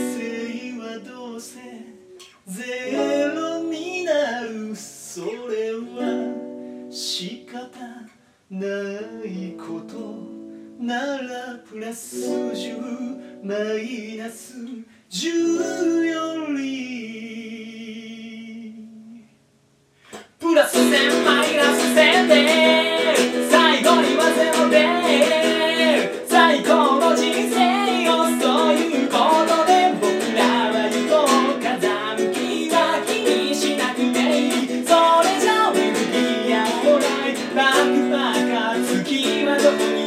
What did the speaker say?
生はどうせゼロになるそれは仕方ないことならプラス10マイナス10より隙はどこに